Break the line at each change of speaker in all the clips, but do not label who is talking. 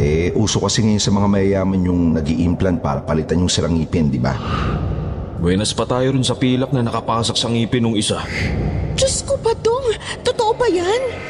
Eh, uso kasi ngayon sa mga mayayaman yung nag implant para palitan yung sirang ngipin, di ba?
Buenas pa tayo rin sa pilak na nakapasak sa ngipin ng isa.
Diyos ko, Badong! Totoo ba yan?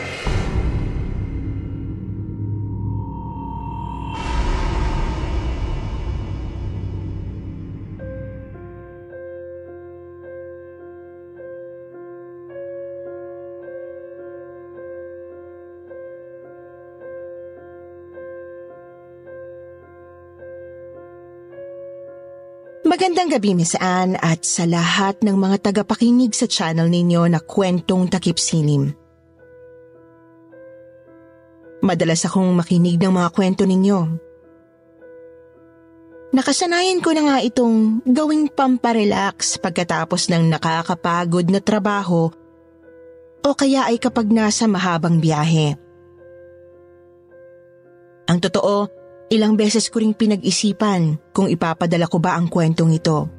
Magandang gabi, Miss Anne, at sa lahat ng mga tagapakinig sa channel ninyo na kwentong takip silim. Madalas akong makinig ng mga kwento ninyo. Nakasanayan ko na nga itong gawing pamparelax pagkatapos ng nakakapagod na trabaho o kaya ay kapag nasa mahabang biyahe. Ang totoo, Ilang beses ko ring pinag-isipan kung ipapadala ko ba ang kwentong ito.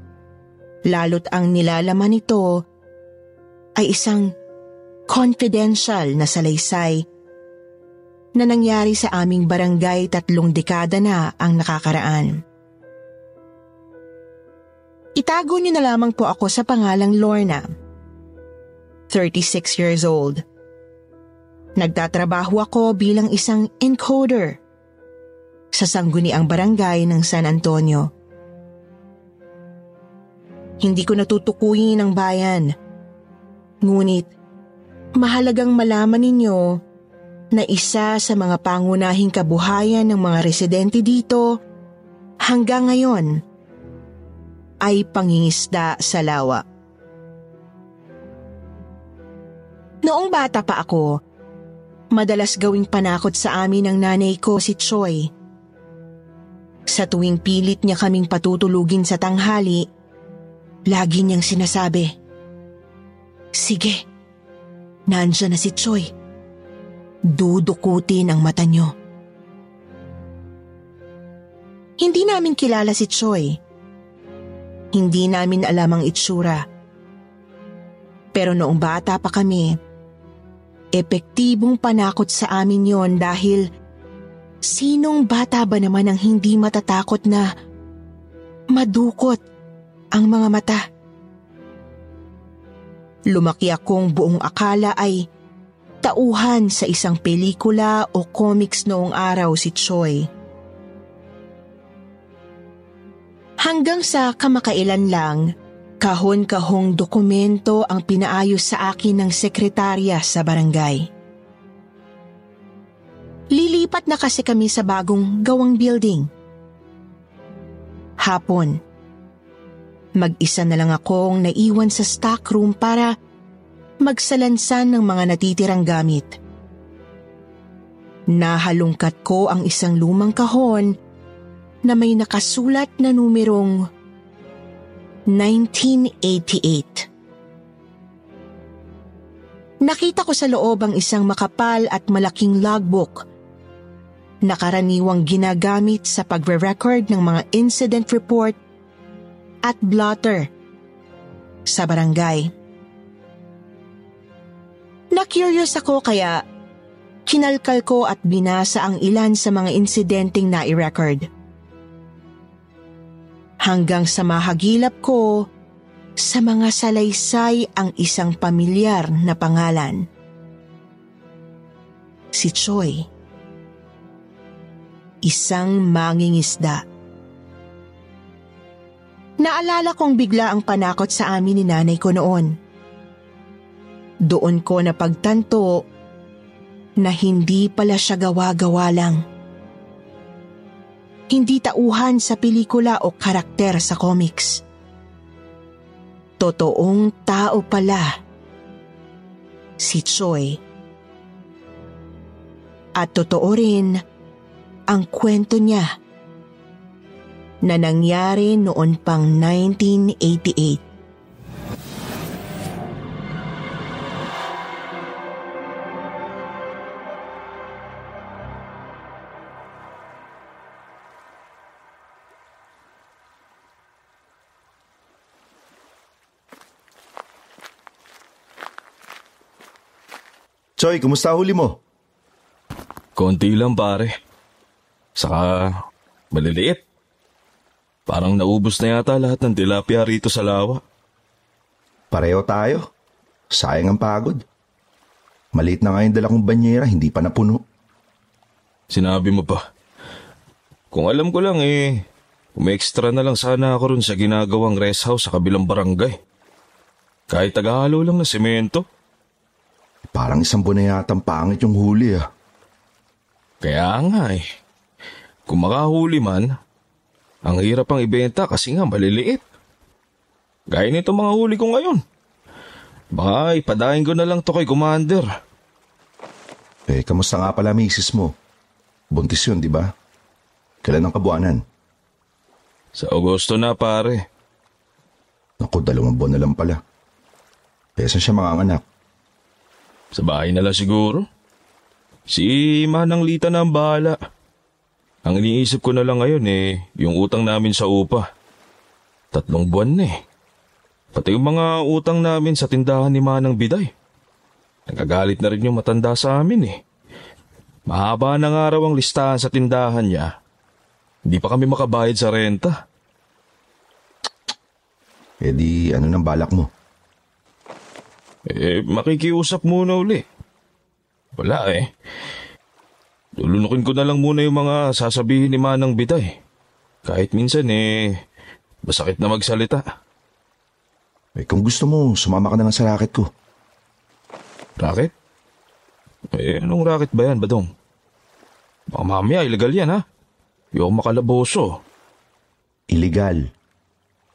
Lalo't ang nilalaman nito ay isang confidential na salaysay na nangyari sa aming barangay tatlong dekada na ang nakakaraan. Itago niyo na lamang po ako sa pangalang Lorna. 36 years old. Nagtatrabaho ako bilang isang encoder sa sangguniang barangay ng San Antonio. Hindi ko natutukuyin ang bayan. Ngunit, mahalagang malaman ninyo na isa sa mga pangunahing kabuhayan ng mga residente dito hanggang ngayon ay pangingisda sa lawa. Noong bata pa ako, madalas gawing panakot sa amin ng nanay ko si Choi sa tuwing pilit niya kaming patutulugin sa tanghali, lagi niyang sinasabi, Sige, nandyan na si Choi. Dudukutin ang mata niyo. Hindi namin kilala si Choi. Hindi namin alam ang itsura. Pero noong bata pa kami, epektibong panakot sa amin yon dahil Sinong bata ba naman ang hindi matatakot na madukot ang mga mata? Lumaki akong buong akala ay tauhan sa isang pelikula o comics noong araw si Choi. Hanggang sa kamakailan lang, kahon-kahong dokumento ang pinaayos sa akin ng sekretarya sa barangay. Lilipat na kasi kami sa bagong gawang building. Hapon. Mag-isa na lang akong naiwan sa stock room para magsalansan ng mga natitirang gamit. Nahalungkat ko ang isang lumang kahon na may nakasulat na numerong 1988. Nakita ko sa loob ang isang makapal at malaking logbook na karaniwang ginagamit sa pagre-record ng mga incident report at blotter sa barangay. Na-curious ako kaya kinalkal ko at binasa ang ilan sa mga insidenteng na-record. Hanggang sa mahagilap ko sa mga salaysay ang isang pamilyar na pangalan. Si Choi isang mangingisda. Naalala kong bigla ang panakot sa amin ni nanay ko noon. Doon ko napagtanto na hindi pala siya gawa-gawa lang. Hindi tauhan sa pelikula o karakter sa comics. Totoong tao pala si Choi At totoo rin ang kwento niya na nangyari noon pang 1988.
Choy, kumusta huli mo?
Konti lang pare. Saka maliliit. Parang naubos na yata lahat ng tilapia rito sa lawa.
Pareho tayo. Sayang ang pagod. Maliit na nga yung dala kong banyera, hindi pa napuno.
Sinabi mo pa. Kung alam ko lang eh, umextra na lang sana ako ron sa ginagawang rest house sa kabilang barangay. Kahit tagahalo lang na semento.
Parang isang buwan na yatang pangit yung huli ah.
Kaya nga eh. Kung makahuli man, ang hirap ang ibenta kasi nga maliliit. Gaya nito mga huli ko ngayon. Baka ipadahin ko na lang to kay Commander.
Eh, kamusta nga pala misis mo? Buntis yun, di ba? Kailan ang kabuanan?
Sa Agosto na pare.
Naku, dalawang buwan na lang pala. Eh, saan siya mga anak?
Sa bahay na lang siguro. Si Manang Lita na ang bahala. Ang iniisip ko na lang ngayon eh, yung utang namin sa upa. Tatlong buwan na eh. Pati yung mga utang namin sa tindahan ni Manang Biday. Nagagalit na rin yung matanda sa amin eh. Mahaba na nga raw ang listahan sa tindahan niya. Hindi pa kami makabayad sa renta.
Eh di, ano nang balak mo?
Eh, makikiusap muna uli. Wala eh. Lulunukin ko na lang muna yung mga sasabihin ni Manang Bitay. Kahit minsan eh, masakit na magsalita.
Eh, kung gusto mo, sumama ka na lang sa racket ko.
Racket? Eh, anong racket ba yan, Badong? Baka mamaya, illegal yan ha. Yung makalaboso.
Illegal.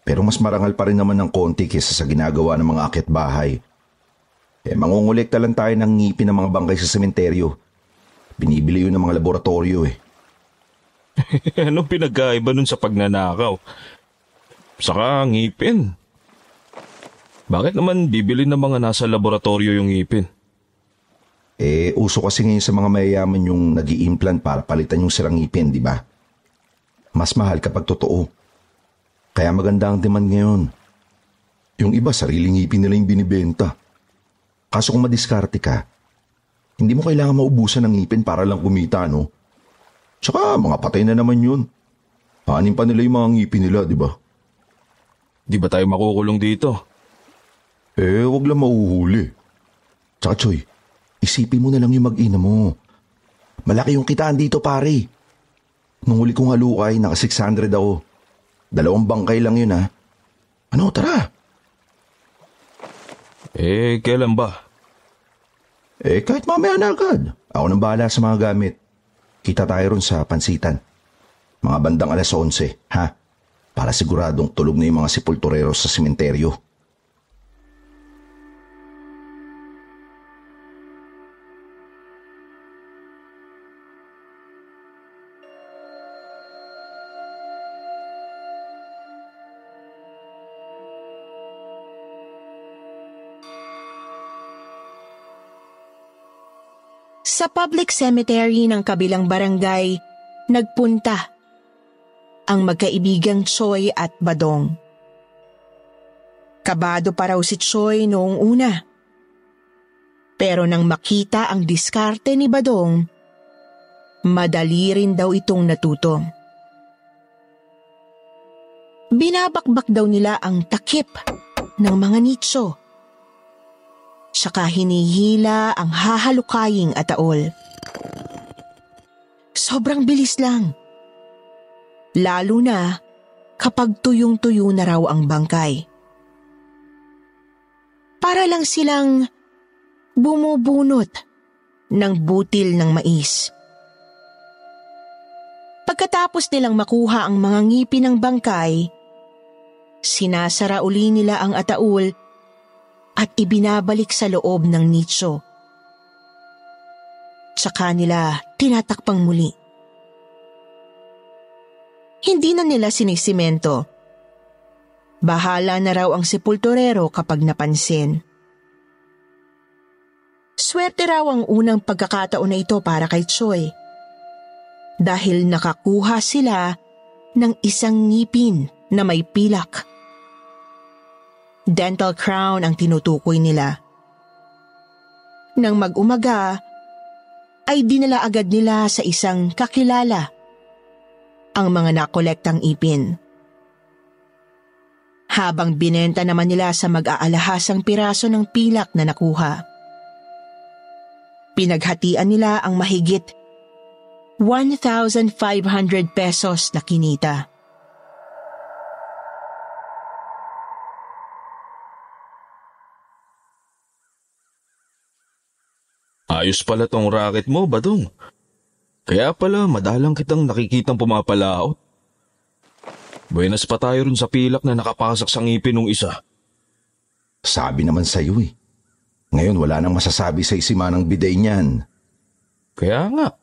Pero mas marangal pa rin naman ng konti kaysa sa ginagawa ng mga akit bahay. Eh, mangungulekta lang tayo ng ngipin ng mga bangkay sa sementeryo. Binibili yun ng mga laboratorio eh.
anong pinagkaiba nun sa pagnanakaw? Saka ngipin. Bakit naman bibili ng mga nasa laboratorio yung ngipin?
Eh, uso kasi ngayon sa mga mayayaman yung nag implant para palitan yung sirang ngipin, di ba? Mas mahal kapag totoo. Kaya maganda ang demand ngayon. Yung iba, sariling ngipin nila yung binibenta. Kaso kung madiskarte ka, hindi mo kailangan maubusan ng ngipin para lang kumita, no? Tsaka mga patay na naman yun. Anin pa nila yung mga ngipin nila, di ba?
Di ba tayo makukulong dito?
Eh, wag lang mauhuli. Tsaka Choy, isipin mo na lang yung mag-ina mo. Malaki yung kitaan dito, pare. Nung huli kong halukay, naka 600 ako. Dalawang bangkay lang yun, ha? Ano, tara.
Eh, kailan ba?
Eh, kahit mamaya na agad. Ako nang bahala sa mga gamit. Kita tayo ron sa pansitan. Mga bandang alas 11, ha? Para siguradong tulog na yung mga sepulturero sa sementeryo.
Sa public cemetery ng kabilang barangay, nagpunta ang magkaibigang Choi at Badong. Kabado pa raw si Choi noong una. Pero nang makita ang diskarte ni Badong, madali rin daw itong natuto. Binabakbak daw nila ang takip ng mga nicho Saka hinihila ang hahalukaying ataol. Sobrang bilis lang. Lalo na kapag tuyong-tuyo na raw ang bangkay. Para lang silang bumubunot ng butil ng mais. Pagkatapos nilang makuha ang mga ngipin ng bangkay, sinasara uli nila ang ataul at ibinabalik sa loob ng nicho. Tsaka nila tinatakpang muli. Hindi na nila sinisimento. Bahala na raw ang sepulturero kapag napansin. Swerte raw ang unang pagkakataon na ito para kay Choi. Dahil nakakuha sila ng isang ngipin na may pilak. Dental crown ang tinutukoy nila. Nang mag-umaga, ay dinala agad nila sa isang kakilala ang mga nakolektang ipin. Habang binenta naman nila sa mag-aalahasang piraso ng pilak na nakuha. Pinaghatian nila ang mahigit 1,500 pesos na kinita.
Ayos pala tong racket mo, Badong. Kaya pala madalang kitang nakikitang pumapalaot. Buenas pa tayo rin sa pilak na nakapasak sa ngipin ng isa.
Sabi naman sa'yo eh. Ngayon wala nang masasabi sa isima ng biday niyan.
Kaya nga.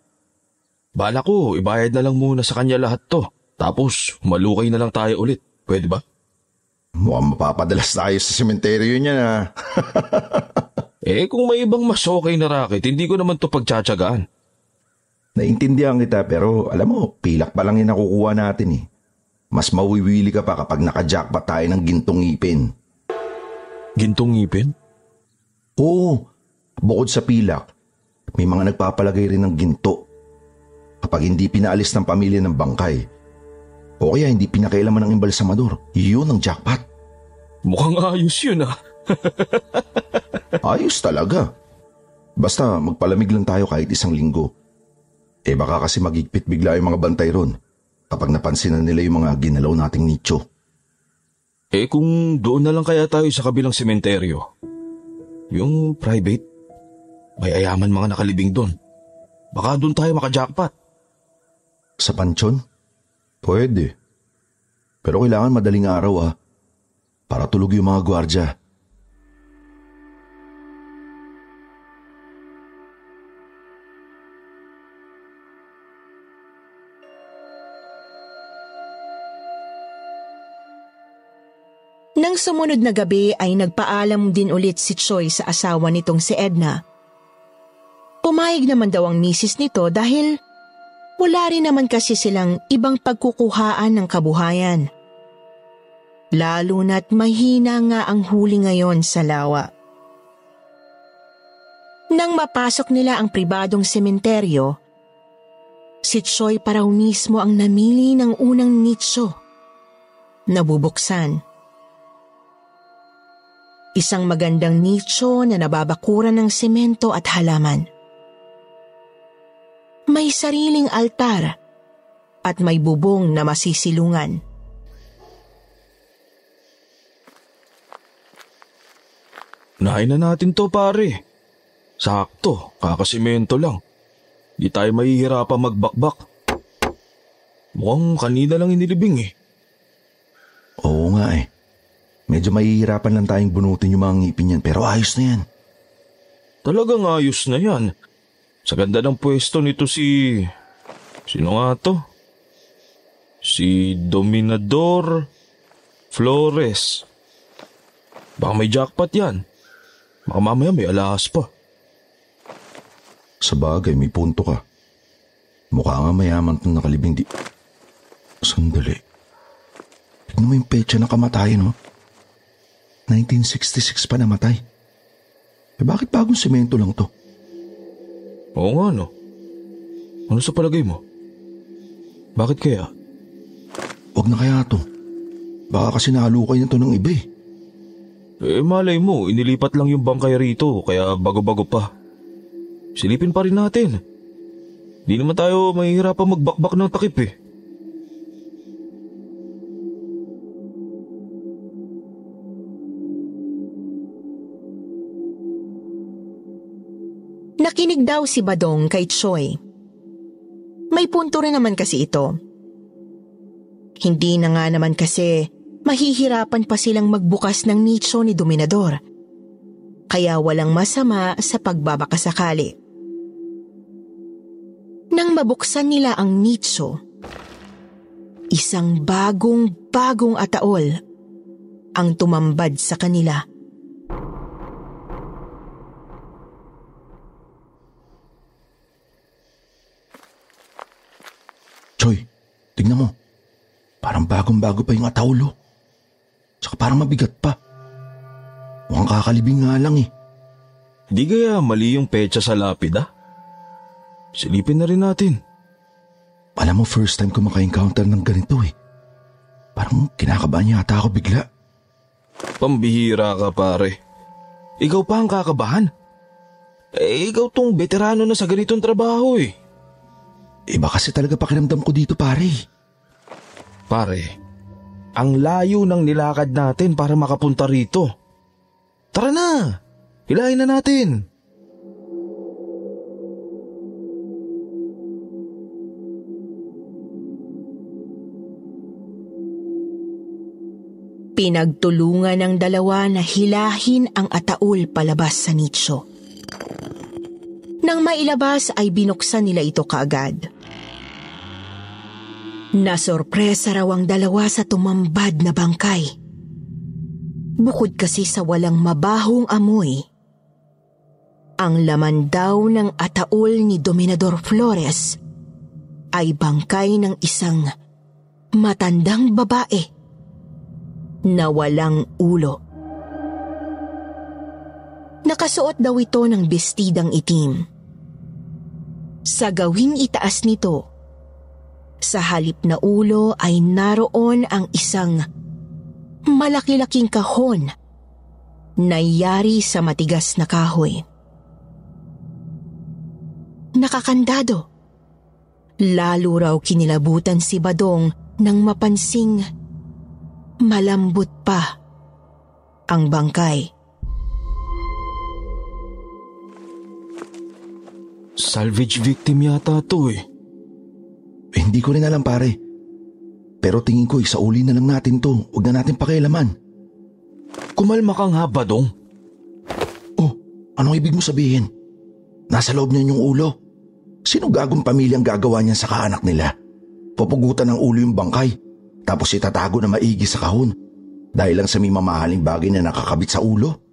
Bala ko, ibayad na lang muna sa kanya lahat to. Tapos, malukay na lang tayo ulit. Pwede ba?
Mukhang mapapadalas tayo sa sementeryo niya na.
eh kung may ibang mas okay na racket, hindi ko naman to pagtsatsagaan.
Naintindihan kita pero alam mo, pilak pa lang yung nakukuha natin eh. Mas mawiwili ka pa kapag nakajackpot tayo ng gintong ngipin.
Gintong ngipin?
Oo, bukod sa pilak, may mga nagpapalagay rin ng ginto. Kapag hindi pinaalis ng pamilya ng bangkay, o kaya hindi pinakailaman ng embalsamador, yun ang jackpot.
Mukhang ayos yun ah.
ayos talaga. Basta magpalamig lang tayo kahit isang linggo. Eh baka kasi magigpit bigla yung mga bantay ron kapag napansin na nila yung mga ginalaw nating nicho.
Eh kung doon na lang kaya tayo sa kabilang sementeryo. Yung private. May ayaman mga nakalibing doon. Baka doon tayo makajackpot.
Sa pansyon? Pwede. Pero kailangan madaling araw ah. Para tulog yung mga gwardya.
Nang sumunod na gabi ay nagpaalam din ulit si Choi sa asawa nitong si Edna. Pumayag naman daw ang misis nito dahil wala rin naman kasi silang ibang pagkukuhaan ng kabuhayan. Lalo na't mahina nga ang huli ngayon sa lawa. Nang mapasok nila ang pribadong sementeryo, si Choi paraw mismo ang namili ng unang nicho. Nabubuksan. Isang magandang nicho na nababakuran ng semento at halaman. May sariling altar at may bubong na masisilungan.
Nahin na natin to pare. Sakto, kakasimento lang. Di tayo mahihirapan magbakbak. Mukhang kanina lang inilibing eh.
Oo nga eh. Medyo mahihirapan lang tayong bunutin yung mga ngipin yan pero ayos na yan.
Talagang ayos na yan. Sa ganda ng pwesto nito si... Sino nga to? Si Dominador Flores. Baka may jackpot yan. Baka mamaya may alahas pa.
Sa bagay, may punto ka. Mukha nga mayaman itong nakalibing di... Sandali. Tignan mo yung petsa na kamatayan, no? 1966 pa namatay. Eh bakit bagong semento lang to?
Oo nga no. Ano sa palagay mo? Bakit kaya?
Huwag na kaya to. Baka kasi nahalukay na to ng iba eh.
Eh malay mo, inilipat lang yung bangkay rito kaya bago-bago pa. Silipin pa rin natin. Di naman tayo mahihirapan magbakbak ng takip eh.
Nakinig daw si Badong kay Choi. May punto rin naman kasi ito. Hindi na nga naman kasi mahihirapan pa silang magbukas ng nicho ni Dominador. Kaya walang masama sa pagbabakasakali. Nang mabuksan nila ang nicho, isang bagong-bagong ataol ang tumambad sa kanila.
Choy, tignan mo. Parang bagong-bago pa yung ataulo. Tsaka parang mabigat pa. Mukhang kakalibing nga lang eh.
Di kaya mali yung pecha sa lapida? Silipin na rin natin.
Alam mo, first time ko maka-encounter ng ganito eh. Parang kinakabahan yata ako bigla.
Pambihira ka pare. Ikaw pa ang kakabahan. Eh, ikaw tong veterano na sa ganitong trabaho eh.
Iba kasi talaga pakiramdam ko dito pare.
Pare, ang layo ng nilakad natin para makapunta rito. Tara na, hilahin na natin.
Pinagtulungan ng dalawa na hilahin ang ataul palabas sa nicho. Nang mailabas ay binuksan nila ito kaagad. Nasorpresa raw ang dalawa sa tumambad na bangkay. Bukod kasi sa walang mabahong amoy, ang laman daw ng ataul ni Dominador Flores ay bangkay ng isang matandang babae na walang ulo. Nakasuot daw ito ng bestidang itim. Sa gawing itaas nito, sa halip na ulo ay naroon ang isang malaki-laking kahon na yari sa matigas na kahoy. Nakakandado. Lalo raw kinilabutan si Badong nang mapansing malambot pa ang bangkay.
Salvage victim yata to eh.
Eh, hindi ko rin alam pare. Pero tingin ko isauli na lang natin to. Huwag na natin pakialaman.
Kumalma kang ha, Badong.
Oh, anong ibig mo sabihin? Nasa loob niya yung ulo. Sino gagong pamilyang gagawa niyan sa kaanak nila? Pupugutan ng ulo yung bangkay. Tapos itatago na maigi sa kahon. Dahil lang sa may mamahaling bagay na nakakabit sa ulo.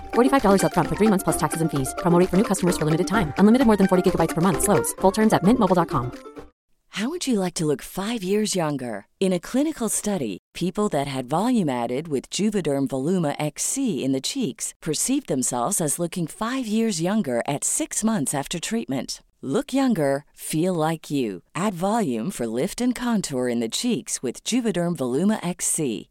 $45 upfront for three months plus taxes and fees. Promo rate for new customers for limited time. Unlimited more than 40 gigabytes per month. Slows. Full terms at mintmobile.com.
How would you like to look five years younger? In a clinical study, people that had volume added with Juvederm Voluma XC in the cheeks perceived themselves as looking five years younger at six months after treatment. Look younger, feel like you. Add volume for lift and contour in the cheeks with Juvederm Voluma XC.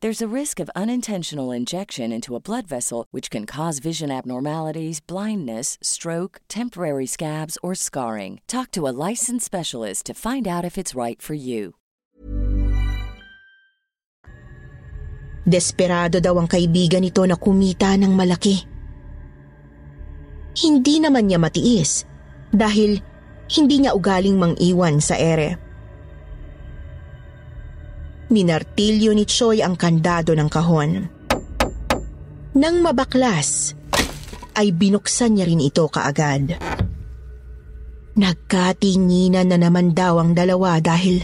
There's a risk of unintentional injection into a blood vessel, which can cause vision abnormalities, blindness, stroke, temporary scabs, or scarring. Talk to a licensed specialist to find out if it's right for you.
Desperado daw ang kaibigan nito na kumita ng malaki. Hindi naman niya matiis dahil hindi niya ugaling mang-iwan sa ere. Minartilyo ni Choi ang kandado ng kahon. Nang mabaklas, ay binuksan niya rin ito kaagad. Nagkatinginan na naman daw ang dalawa dahil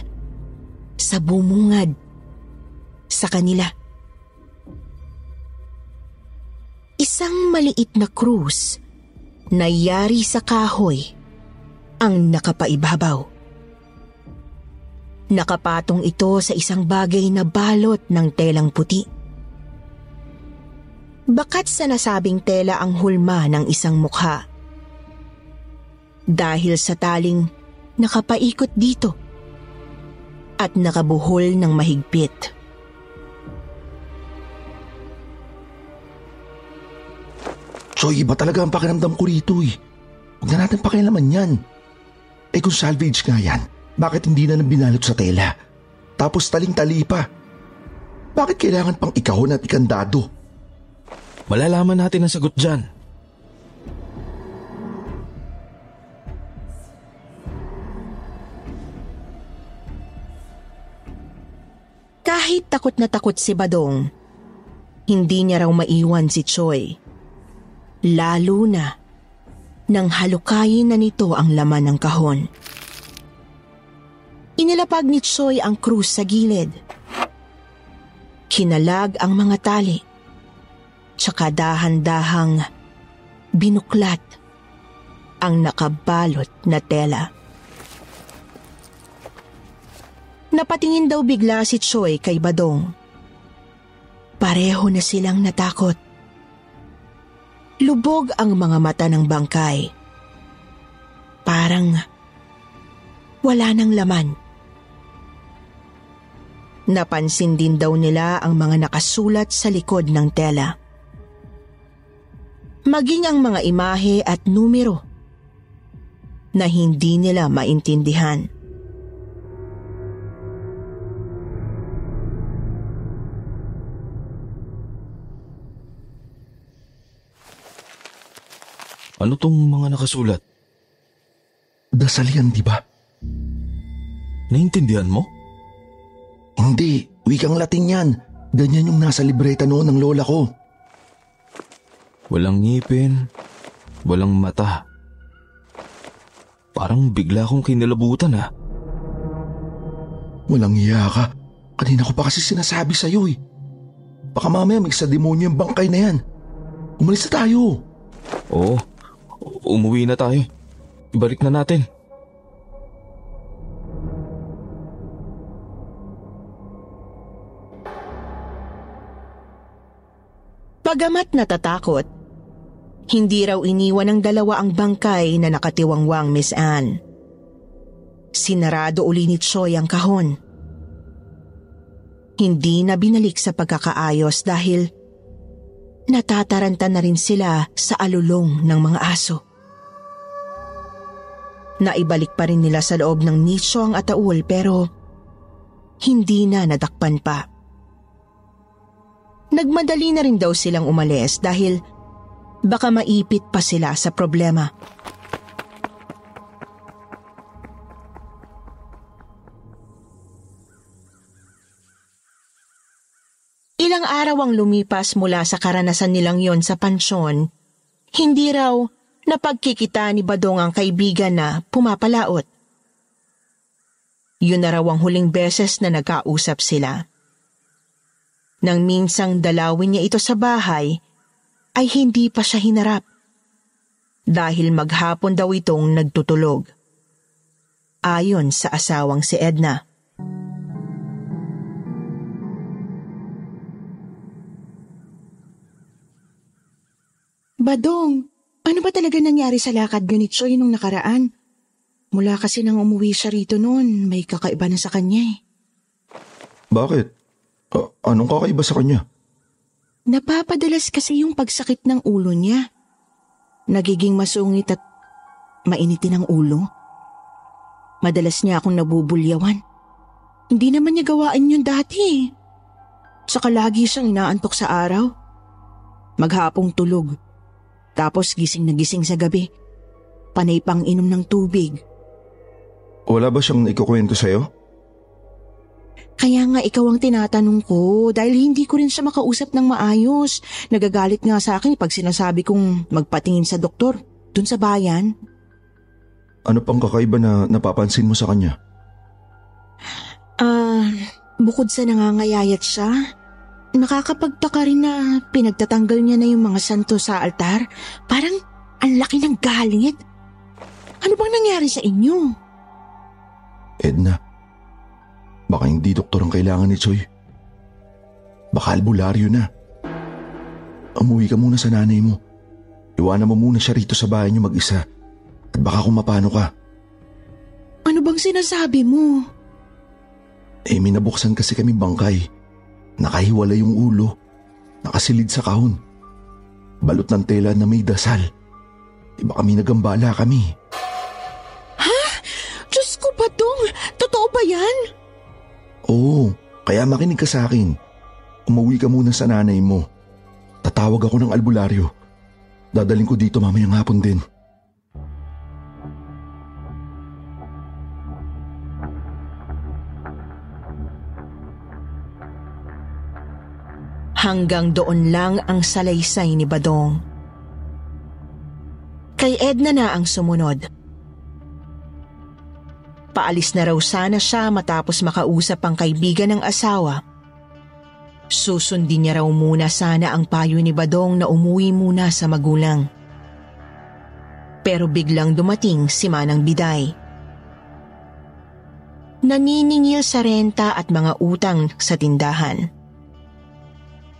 sa bumungad sa kanila. Isang maliit na krus na yari sa kahoy ang nakapaibabaw. Nakapatong ito sa isang bagay na balot ng telang puti. Bakat sa nasabing tela ang hulma ng isang mukha. Dahil sa taling nakapaikot dito at nakabuhol ng mahigpit.
Choy, iba talaga ang pakiramdam ko rito eh. Huwag na natin pakialaman yan. Eh kung salvage nga yan, bakit hindi na nang binalot sa tela? Tapos taling-tali pa. Bakit kailangan pang ikahon at ikandado?
Malalaman natin ang sagot dyan.
Kahit takot na takot si Badong, hindi niya raw maiwan si Choi. Lalo na nang halukayin na nito ang laman ng kahon. Inilapag ni Choi ang krus sa gilid. Kinalag ang mga tali. Tsaka dahan-dahang binuklat ang nakabalot na tela. Napatingin daw bigla si Choi kay Badong. Pareho na silang natakot. Lubog ang mga mata ng bangkay. Parang wala nang laman. Napansin din daw nila ang mga nakasulat sa likod ng tela. Maging ang mga imahe at numero na hindi nila maintindihan.
Ano tong mga nakasulat?
Dasal yan, di ba?
Naintindihan mo?
Hindi, wikang Latin yan. Ganyan yung nasa libreta noon ng lola ko.
Walang ngipin, walang mata. Parang bigla akong kinilabutan ha.
Walang iya ka. Kanina ko pa kasi sinasabi sa'yo eh. Baka mamaya may sa demonyo yung bangkay na yan. Umalis na tayo.
Oo, umuwi na tayo. Ibalik na natin.
Pagamat natatakot, hindi raw iniwan ng dalawa ang bangkay na nakatiwangwang Miss Anne. Sinarado uli ni Choi ang kahon. Hindi na binalik sa pagkakaayos dahil natataranta na rin sila sa alulong ng mga aso. Naibalik pa rin nila sa loob ng nicho ang ataul pero hindi na nadakpan pa. Nagmadali na rin daw silang umalis dahil baka maipit pa sila sa problema. Ilang araw ang lumipas mula sa karanasan nilang yon sa pansyon, hindi raw napagkikita ni Badong ang kaibigan na pumapalaot. Yun na raw ang huling beses na nagkausap sila. Nang minsang dalawin niya ito sa bahay, ay hindi pa siya hinarap. Dahil maghapon daw itong nagtutulog. Ayon sa asawang si Edna.
Badong, ano ba talaga nangyari sa lakad ni Choy nung nakaraan? Mula kasi nang umuwi siya rito noon, may kakaiba na sa kanya eh.
Bakit? A- anong kakaiba sa kanya?
Napapadalas kasi yung pagsakit ng ulo niya. Nagiging masungit at mainitin ang ulo. Madalas niya akong nabubulyawan. Hindi naman niya gawaan yun dati. Tsaka lagi siyang inaantok sa araw. Maghapong tulog. Tapos gising na gising sa gabi. Panay pang inom ng tubig.
Wala ba siyang ikukwento sa'yo?
Kaya nga ikaw ang tinatanong ko dahil hindi ko rin siya makausap ng maayos. Nagagalit nga sa akin pag sinasabi kong magpatingin sa doktor dun sa bayan.
Ano pang kakaiba na napapansin mo sa kanya?
Ah, bukod sa nangangayayat siya, Nakakapagtaka rin na pinagtatanggal niya na yung mga santo sa altar. Parang ang laki ng galit. Ano bang nangyari sa inyo?
Edna, baka hindi doktor ang kailangan ni Choy. Baka albularyo na. Umuwi ka muna sa nanay mo. Iwanan mo muna siya rito sa bahay niyo mag-isa. At baka kung mapano ka.
Ano bang sinasabi mo?
Eh, minabuksan kasi kami bangkay. Nakahiwala yung ulo. Nakasilid sa kahon. Balot ng tela na may dasal. Iba kami nagambala kami.
Ha? Diyos ko ba dong? Totoo ba yan?
Oo, kaya makinig ka sa akin. Umuwi ka muna sa nanay mo. Tatawag ako ng albularyo. Dadaling ko dito mamayang hapon din.
Hanggang doon lang ang salaysay ni Badong. Kay Edna na ang sumunod. Paalis na raw sana siya matapos makausap ang kaibigan ng asawa. Susundin niya raw muna sana ang payo ni Badong na umuwi muna sa magulang. Pero biglang dumating si Manang Biday. Naniningil sa renta at mga utang sa tindahan.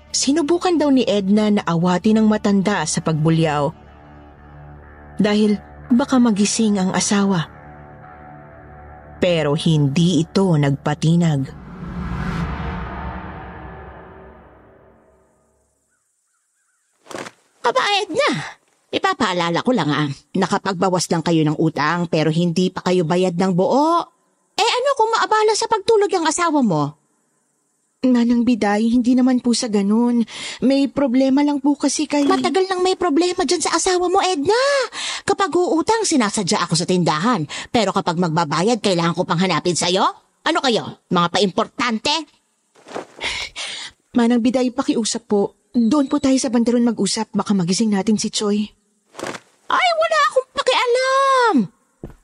Sinubukan daw ni Edna na awati ng matanda sa pagbulyaw. Dahil baka magising ang asawa. Pero hindi ito nagpatinag.
Aba, Edna. Ipapaalala ko lang ah, nakapagbawas lang kayo ng utang pero hindi pa kayo bayad ng buo. Eh ano kung maabala sa pagtulog ang asawa mo?
Manang Biday, hindi naman po sa ganun. May problema lang po kasi kay...
Matagal nang may problema dyan sa asawa mo, Edna. Kapag uutang, sinasadya ako sa tindahan. Pero kapag magbabayad, kailangan ko pang hanapin sa'yo? Ano kayo? Mga paimportante?
Manang Biday, pakiusap po. Doon po tayo sa banderon mag-usap. Baka magising natin si Choi.
Ay, wala akong pakialam.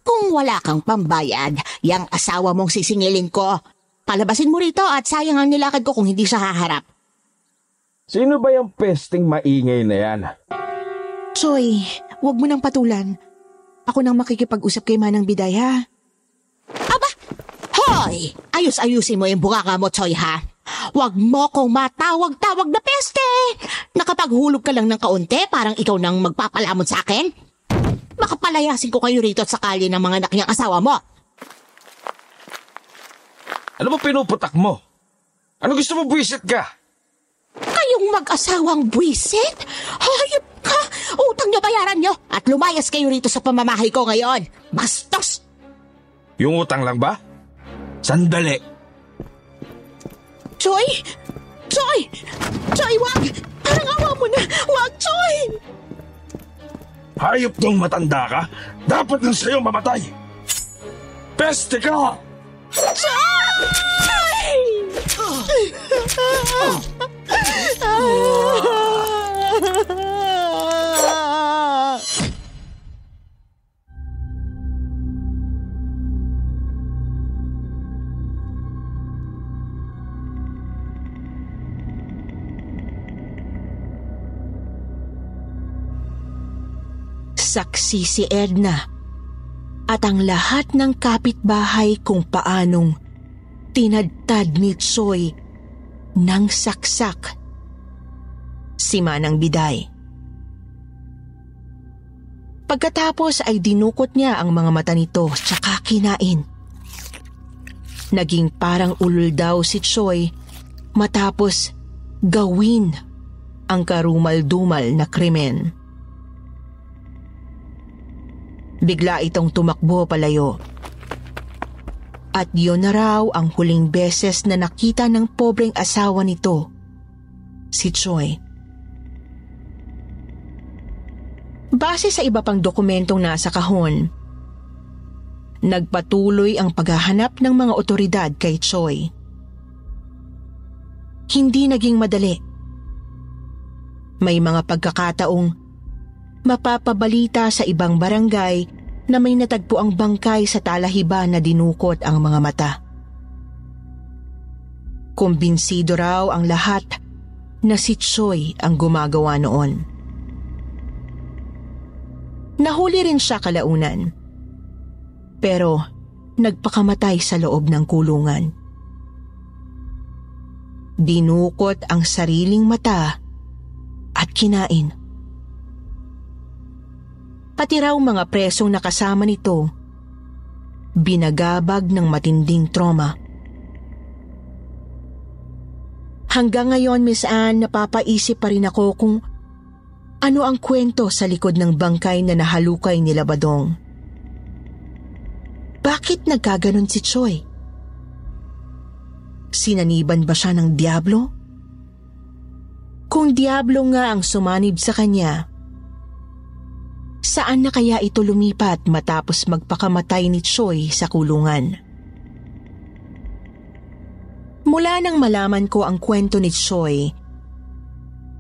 Kung wala kang pambayad, yang asawa mong sisingilin ko. Palabasin mo rito at sayang ang nilakad ko kung hindi siya haharap.
Sino ba yung pesting maingay na yan?
Choi, wag mo nang patulan. Ako nang makikipag-usap kay Manang Biday, ha?
Aba! Hoy! Ayos-ayusin mo yung bunganga mo, Choy, ha? Huwag mo kong matawag-tawag na peste! Nakapaghulog ka lang ng kaunti, parang ikaw nang magpapalamon sa akin? Makapalayasin ko kayo rito sa kalye ng mga anak niyang asawa mo.
Ano ba pinuputak mo? Ano gusto mo buwisit ka?
Kayong mag-asawang buwisit? Hayop ka! Utang niyo bayaran niyo at lumayas kayo rito sa pamamahay ko ngayon. Bastos!
Yung utang lang ba? Sandali.
Choy! Choy! Choy, wag! Parang awa mo na! Wag, Choy!
Hayop tong matanda ka. Dapat lang sa'yo mamatay. Peste ka!
Saksi si Edna at ang lahat ng kapitbahay kung paanong tinadtad ni Choi ng saksak si Manang Biday. Pagkatapos ay dinukot niya ang mga mata nito tsaka kinain. Naging parang ulul daw si Choi matapos gawin ang karumal-dumal na krimen. Bigla itong tumakbo palayo. At yun na raw ang huling beses na nakita ng pobreng asawa nito, si Choi. Base sa iba pang dokumentong nasa kahon, nagpatuloy ang paghahanap ng mga otoridad kay Choi. Hindi naging madali. May mga pagkakataong mapapabalita sa ibang barangay na may natagpo ang bangkay sa talahiba na dinukot ang mga mata. Kumbinsido raw ang lahat na si Choi ang gumagawa noon. Nahuli rin siya kalaunan. Pero nagpakamatay sa loob ng kulungan. Dinukot ang sariling mata at kinain. Pati raw mga presong nakasama nito, binagabag ng matinding trauma. Hanggang ngayon, Miss Anne, napapaisip pa rin ako kung ano ang kwento sa likod ng bangkay na nahalukay ni Labadong. Bakit nagkaganon si Choi? Sinaniban ba siya ng Diablo? Kung Diablo nga ang sumanib sa kanya, saan na kaya ito lumipat matapos magpakamatay ni Choi sa kulungan? Mula nang malaman ko ang kwento ni Choi,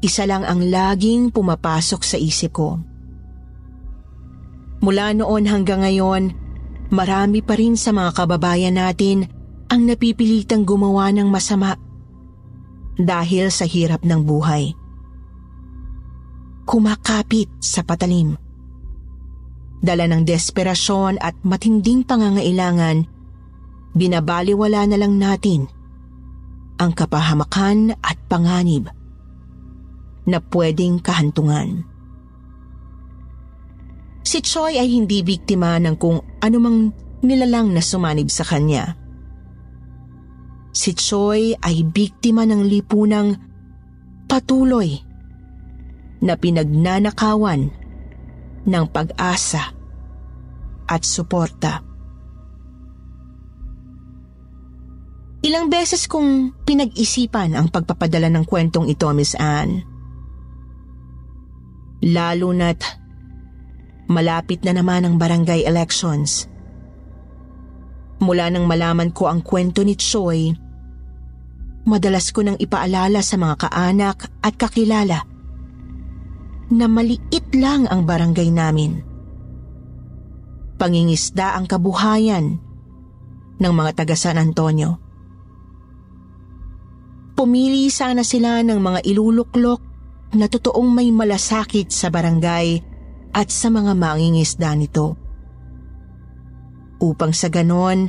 isa lang ang laging pumapasok sa isip ko. Mula noon hanggang ngayon, marami pa rin sa mga kababayan natin ang napipilitang gumawa ng masama dahil sa hirap ng buhay. Kumakapit sa patalim. Dala ng desperasyon at matinding pangangailangan, binabaliwala na lang natin ang kapahamakan at panganib na pwedeng kahantungan. Si Choi ay hindi biktima ng kung anumang nilalang na sumanib sa kanya. Si Choi ay biktima ng lipunang patuloy na pinagnanakawan ng pag-asa at suporta. Ilang beses kong pinag-isipan ang pagpapadala ng kwentong ito, Miss Anne. Lalo na't malapit na naman ang barangay elections. Mula nang malaman ko ang kwento ni Choi, madalas ko nang ipaalala sa mga kaanak at kakilala na maliit lang ang barangay namin. Pangingisda ang kabuhayan ng mga taga San Antonio. Pumili sana sila ng mga iluluklok na totoong may malasakit sa barangay at sa mga mangingisda nito. Upang sa ganon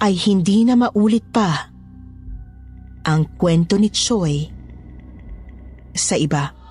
ay hindi na maulit pa ang kwento ni Choi sa iba.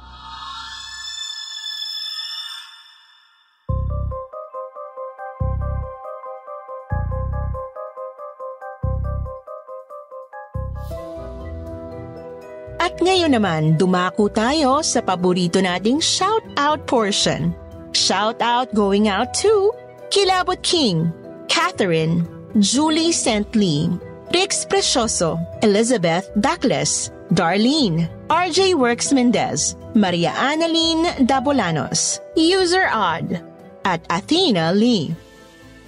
At ngayon naman, dumako tayo sa paborito nating shout-out portion. Shout-out going out to Kilabot King, Catherine, Julie St. Lee, Rix Precioso, Elizabeth Douglas, Darlene, RJ Works Mendez, Maria Annalyn Dabolanos, User Odd, at Athena Lee.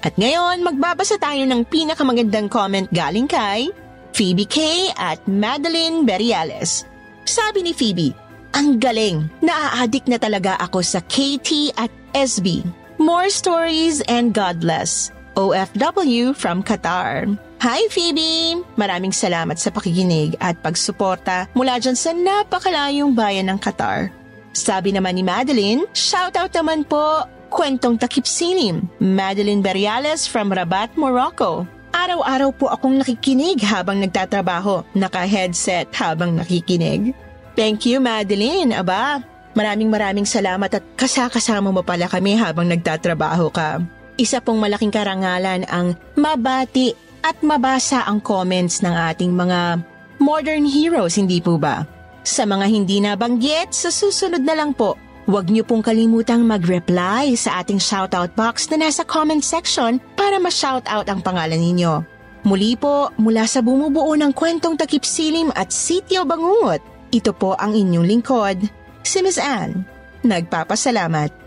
At ngayon, magbabasa tayo ng pinakamagandang comment galing kay Phoebe K. at Madeline Beriales. Sabi ni Phoebe, ang galing, naaadik na talaga ako sa KT at SB. More stories and God bless. OFW from Qatar. Hi Phoebe! Maraming salamat sa pakikinig at pagsuporta mula dyan sa napakalayong bayan ng Qatar. Sabi naman ni Madeline, shoutout naman po, kwentong takip silim, Madeline Beriales from Rabat, Morocco. Araw-araw po akong nakikinig habang nagtatrabaho, naka-headset habang nakikinig. Thank you, Madeline. Aba, maraming maraming salamat at kasakasama mo pala kami habang nagtatrabaho ka. Isa pong malaking karangalan ang mabati at mabasa ang comments ng ating mga modern heroes, hindi po ba? Sa mga hindi nabanggit, sa susunod na lang po, Huwag niyo pong kalimutang mag-reply sa ating shoutout box na nasa comment section para ma-shoutout ang pangalan ninyo. Muli po, mula sa bumubuo ng kwentong takip silim at sityo bangungot, ito po ang inyong lingkod, si Miss Anne. Nagpapasalamat.